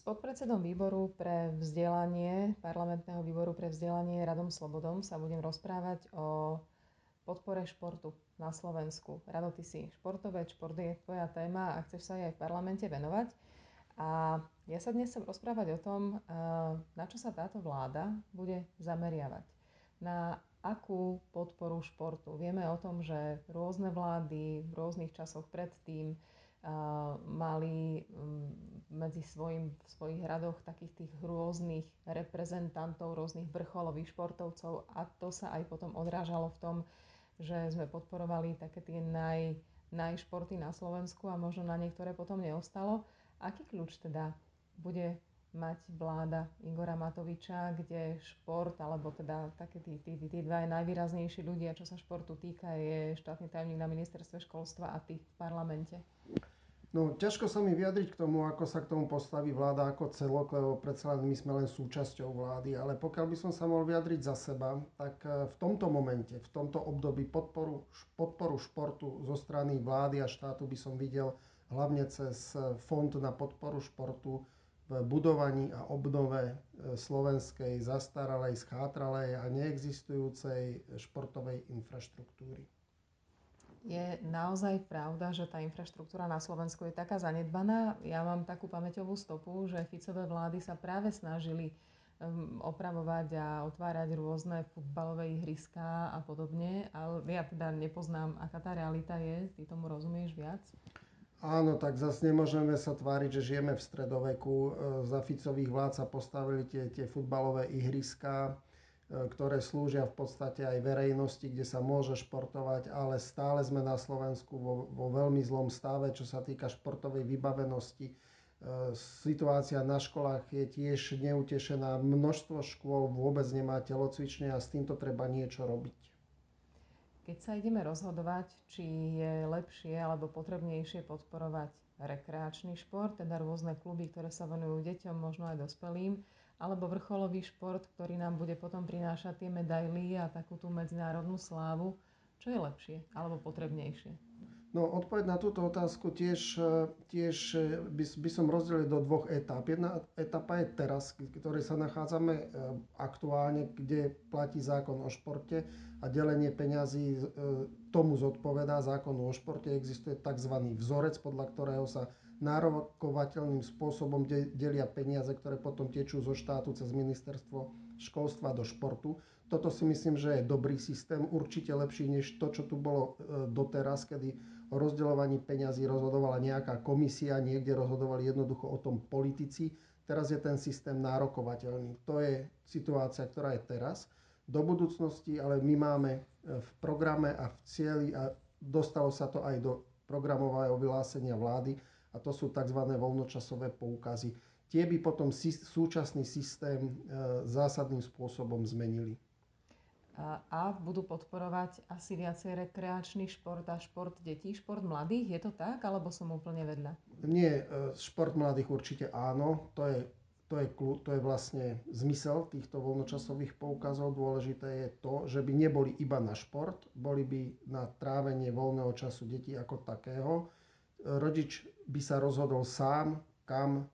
S podpredsedom výboru pre vzdelanie, parlamentného výboru pre vzdelanie Radom Slobodom sa budem rozprávať o podpore športu na Slovensku. Rado, ty si športovec, šport je tvoja téma a chceš sa aj v parlamente venovať. A ja sa dnes chcem rozprávať o tom, na čo sa táto vláda bude zameriavať. Na akú podporu športu. Vieme o tom, že rôzne vlády v rôznych časoch predtým mali mm, medzi svojim, v svojich radoch takých tých rôznych reprezentantov, rôznych vrcholových športovcov a to sa aj potom odrážalo v tom, že sme podporovali také tie naj, najšporty na Slovensku a možno na niektoré potom neostalo. Aký kľúč teda bude mať vláda Igora Matoviča, kde šport, alebo teda také tí, tí, tí, dva najvýraznejší ľudia, čo sa športu týka, je štátny tajomník na ministerstve školstva a ty v parlamente? No, ťažko sa mi vyjadriť k tomu, ako sa k tomu postaví vláda ako celok, lebo predsa len my sme len súčasťou vlády. Ale pokiaľ by som sa mohol vyjadriť za seba, tak e, v tomto momente, v tomto období podporu, podporu športu zo strany vlády a štátu by som videl hlavne cez e, Fond na podporu športu v budovaní a obnove e, slovenskej zastaralej, schátralej a neexistujúcej športovej infraštruktúry je naozaj pravda, že tá infraštruktúra na Slovensku je taká zanedbaná. Ja mám takú pamäťovú stopu, že Ficové vlády sa práve snažili um, opravovať a otvárať rôzne futbalové ihriská a podobne, ale ja teda nepoznám, aká tá realita je. Ty tomu rozumieš viac? Áno, tak zase nemôžeme sa tváriť, že žijeme v stredoveku. E, za Ficových vlád sa postavili tie, tie futbalové ihriská E, ktoré slúžia v podstate aj verejnosti, kde sa môže športovať, ale stále sme na Slovensku vo, vo veľmi zlom stave, čo sa týka športovej vybavenosti. E, situácia na školách je tiež neutešená. Množstvo škôl vôbec nemá telocvične a s týmto treba niečo robiť. Keď sa ideme rozhodovať, či je lepšie alebo potrebnejšie podporovať rekreačný šport, teda rôzne kluby, ktoré sa venujú deťom, možno aj dospelým, alebo vrcholový šport, ktorý nám bude potom prinášať tie medaily a takú tú medzinárodnú slávu. Čo je lepšie alebo potrebnejšie? No, odpoveď na túto otázku tiež, tiež by, by som rozdelil do dvoch etáp. Jedna etapa je teraz, v ktorej sa nachádzame e, aktuálne, kde platí zákon o športe a delenie peňazí e, tomu zodpovedá zákonu o športe. Existuje tzv. vzorec, podľa ktorého sa nárokovateľným spôsobom delia peniaze, ktoré potom tečú zo štátu cez ministerstvo školstva do športu. Toto si myslím, že je dobrý systém, určite lepší než to, čo tu bolo e, doteraz, kedy o rozdeľovaní peňazí rozhodovala nejaká komisia, niekde rozhodovali jednoducho o tom politici. Teraz je ten systém nárokovateľný. To je situácia, ktorá je teraz. Do budúcnosti, ale my máme e, v programe a v cieli a dostalo sa to aj do programového vyhlásenia vlády, a to sú tzv. voľnočasové poukazy. Tie by potom súčasný systém e, zásadným spôsobom zmenili. A budú podporovať asi viacej rekreačný šport a šport detí, šport mladých? Je to tak, alebo som úplne vedľa? Nie, e, šport mladých určite áno. To je, to je, to je vlastne zmysel týchto voľnočasových poukazov. Dôležité je to, že by neboli iba na šport, boli by na trávenie voľného času detí ako takého. Rodič by sa rozhodol sám, kam e,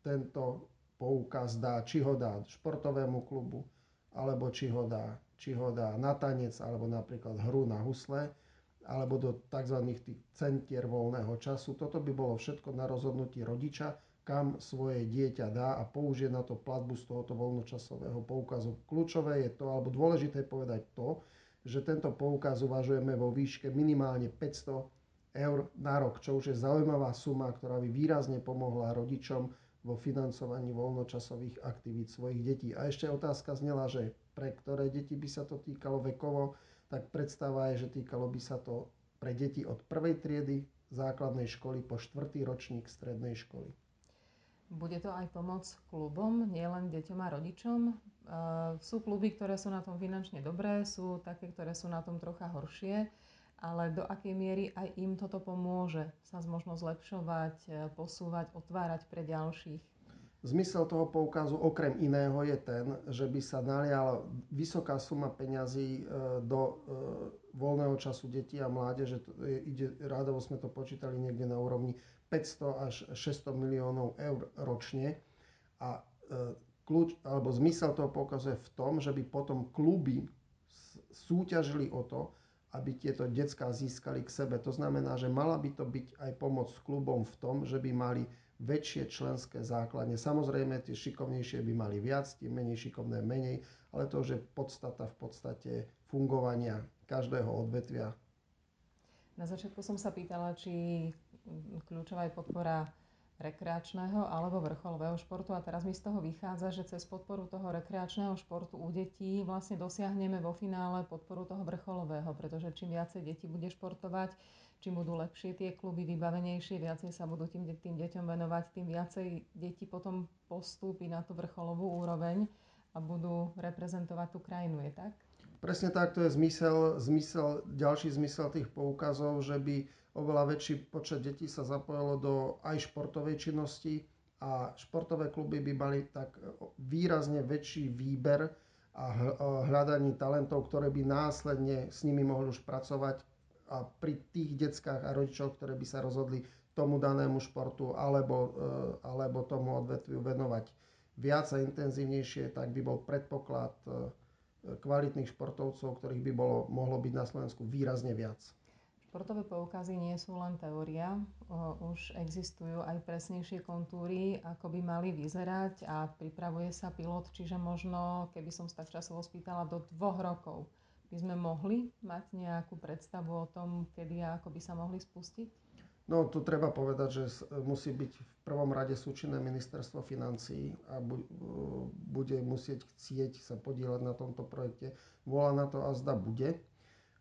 tento poukaz dá, či ho dá športovému klubu, alebo či ho dá, či ho dá na tanec, alebo napríklad hru na husle, alebo do tzv. tých centier voľného času. Toto by bolo všetko na rozhodnutí rodiča, kam svoje dieťa dá a použije na to platbu z tohoto voľnočasového poukazu. Kľúčové je to, alebo dôležité povedať to, že tento poukaz uvažujeme vo výške minimálne 500 eur na rok, čo už je zaujímavá suma, ktorá by výrazne pomohla rodičom vo financovaní voľnočasových aktivít svojich detí. A ešte otázka znela, že pre ktoré deti by sa to týkalo vekovo, tak predstava je, že týkalo by sa to pre deti od prvej triedy základnej školy po štvrtý ročník strednej školy. Bude to aj pomoc klubom, nielen deťom a rodičom. E, sú kluby, ktoré sú na tom finančne dobré, sú také, ktoré sú na tom trocha horšie ale do akej miery aj im toto pomôže sa možno zlepšovať, e, posúvať, otvárať pre ďalších? Zmysel toho poukazu okrem iného je ten, že by sa naliala vysoká suma peňazí e, do e, voľného času detí a mládeže. Ide, rádovo sme to počítali niekde na úrovni 500 až 600 miliónov eur ročne. A kľúč, alebo zmysel toho poukazu je v tom, že by potom kluby súťažili o to, aby tieto decka získali k sebe. To znamená, že mala by to byť aj pomoc klubom v tom, že by mali väčšie členské základne. Samozrejme, tie šikovnejšie by mali viac, tie menej šikovné menej, ale to už je podstata v podstate fungovania každého odvetvia. Na začiatku som sa pýtala, či kľúčová je podpora rekreačného alebo vrcholového športu a teraz mi z toho vychádza, že cez podporu toho rekreačného športu u detí vlastne dosiahneme vo finále podporu toho vrcholového, pretože čím viacej detí bude športovať, čím budú lepšie tie kluby, vybavenejšie, viacej sa budú tým, tým deťom venovať, tým viacej detí potom postúpi na tú vrcholovú úroveň a budú reprezentovať tú krajinu, je tak? Presne tak, to je zmysel, zmysel, ďalší zmysel tých poukazov, že by oveľa väčší počet detí sa zapojilo do aj športovej činnosti a športové kluby by mali tak výrazne väčší výber a hľadaní talentov, ktoré by následne s nimi mohli už pracovať a pri tých deckách a rodičoch, ktoré by sa rozhodli tomu danému športu alebo, e, alebo tomu odvetviu venovať viac a intenzívnejšie, tak by bol predpoklad e, kvalitných športovcov, ktorých by bolo, mohlo byť na Slovensku výrazne viac. Športové poukazy nie sú len teória, už existujú aj presnejšie kontúry, ako by mali vyzerať a pripravuje sa pilot, čiže možno, keby som sa tak časovo spýtala, do dvoch rokov by sme mohli mať nejakú predstavu o tom, kedy a ako by sa mohli spustiť? No, tu treba povedať, že musí byť v prvom rade súčinné ministerstvo financí a bude musieť chcieť sa podielať na tomto projekte. Volá na to a zda bude.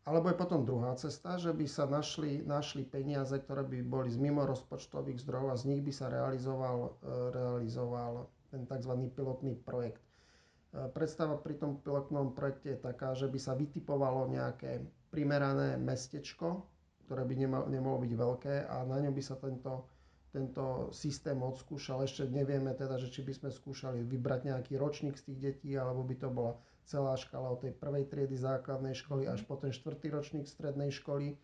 Alebo je potom druhá cesta, že by sa našli, našli peniaze, ktoré by boli z mimo rozpočtových zdrojov a z nich by sa realizoval, e, realizoval ten tzv. pilotný projekt. E, predstava pri tom pilotnom projekte je taká, že by sa vytipovalo nejaké primerané mestečko, ktoré by nemalo byť veľké a na ňom by sa tento, tento systém odskúšal. Ešte nevieme teda, že či by sme skúšali vybrať nejaký ročník z tých detí, alebo by to bola celá škala od tej prvej triedy základnej školy až po ten štvrtý ročník strednej školy.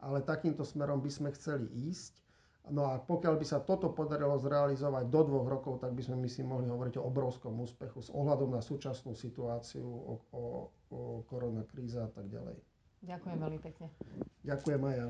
Ale takýmto smerom by sme chceli ísť. No a pokiaľ by sa toto podarilo zrealizovať do dvoch rokov, tak by sme my si mohli hovoriť o obrovskom úspechu s ohľadom na súčasnú situáciu, o, o, o koronakríze a tak ďalej. Ďakujem veľmi pekne. Ďakujem aj ja.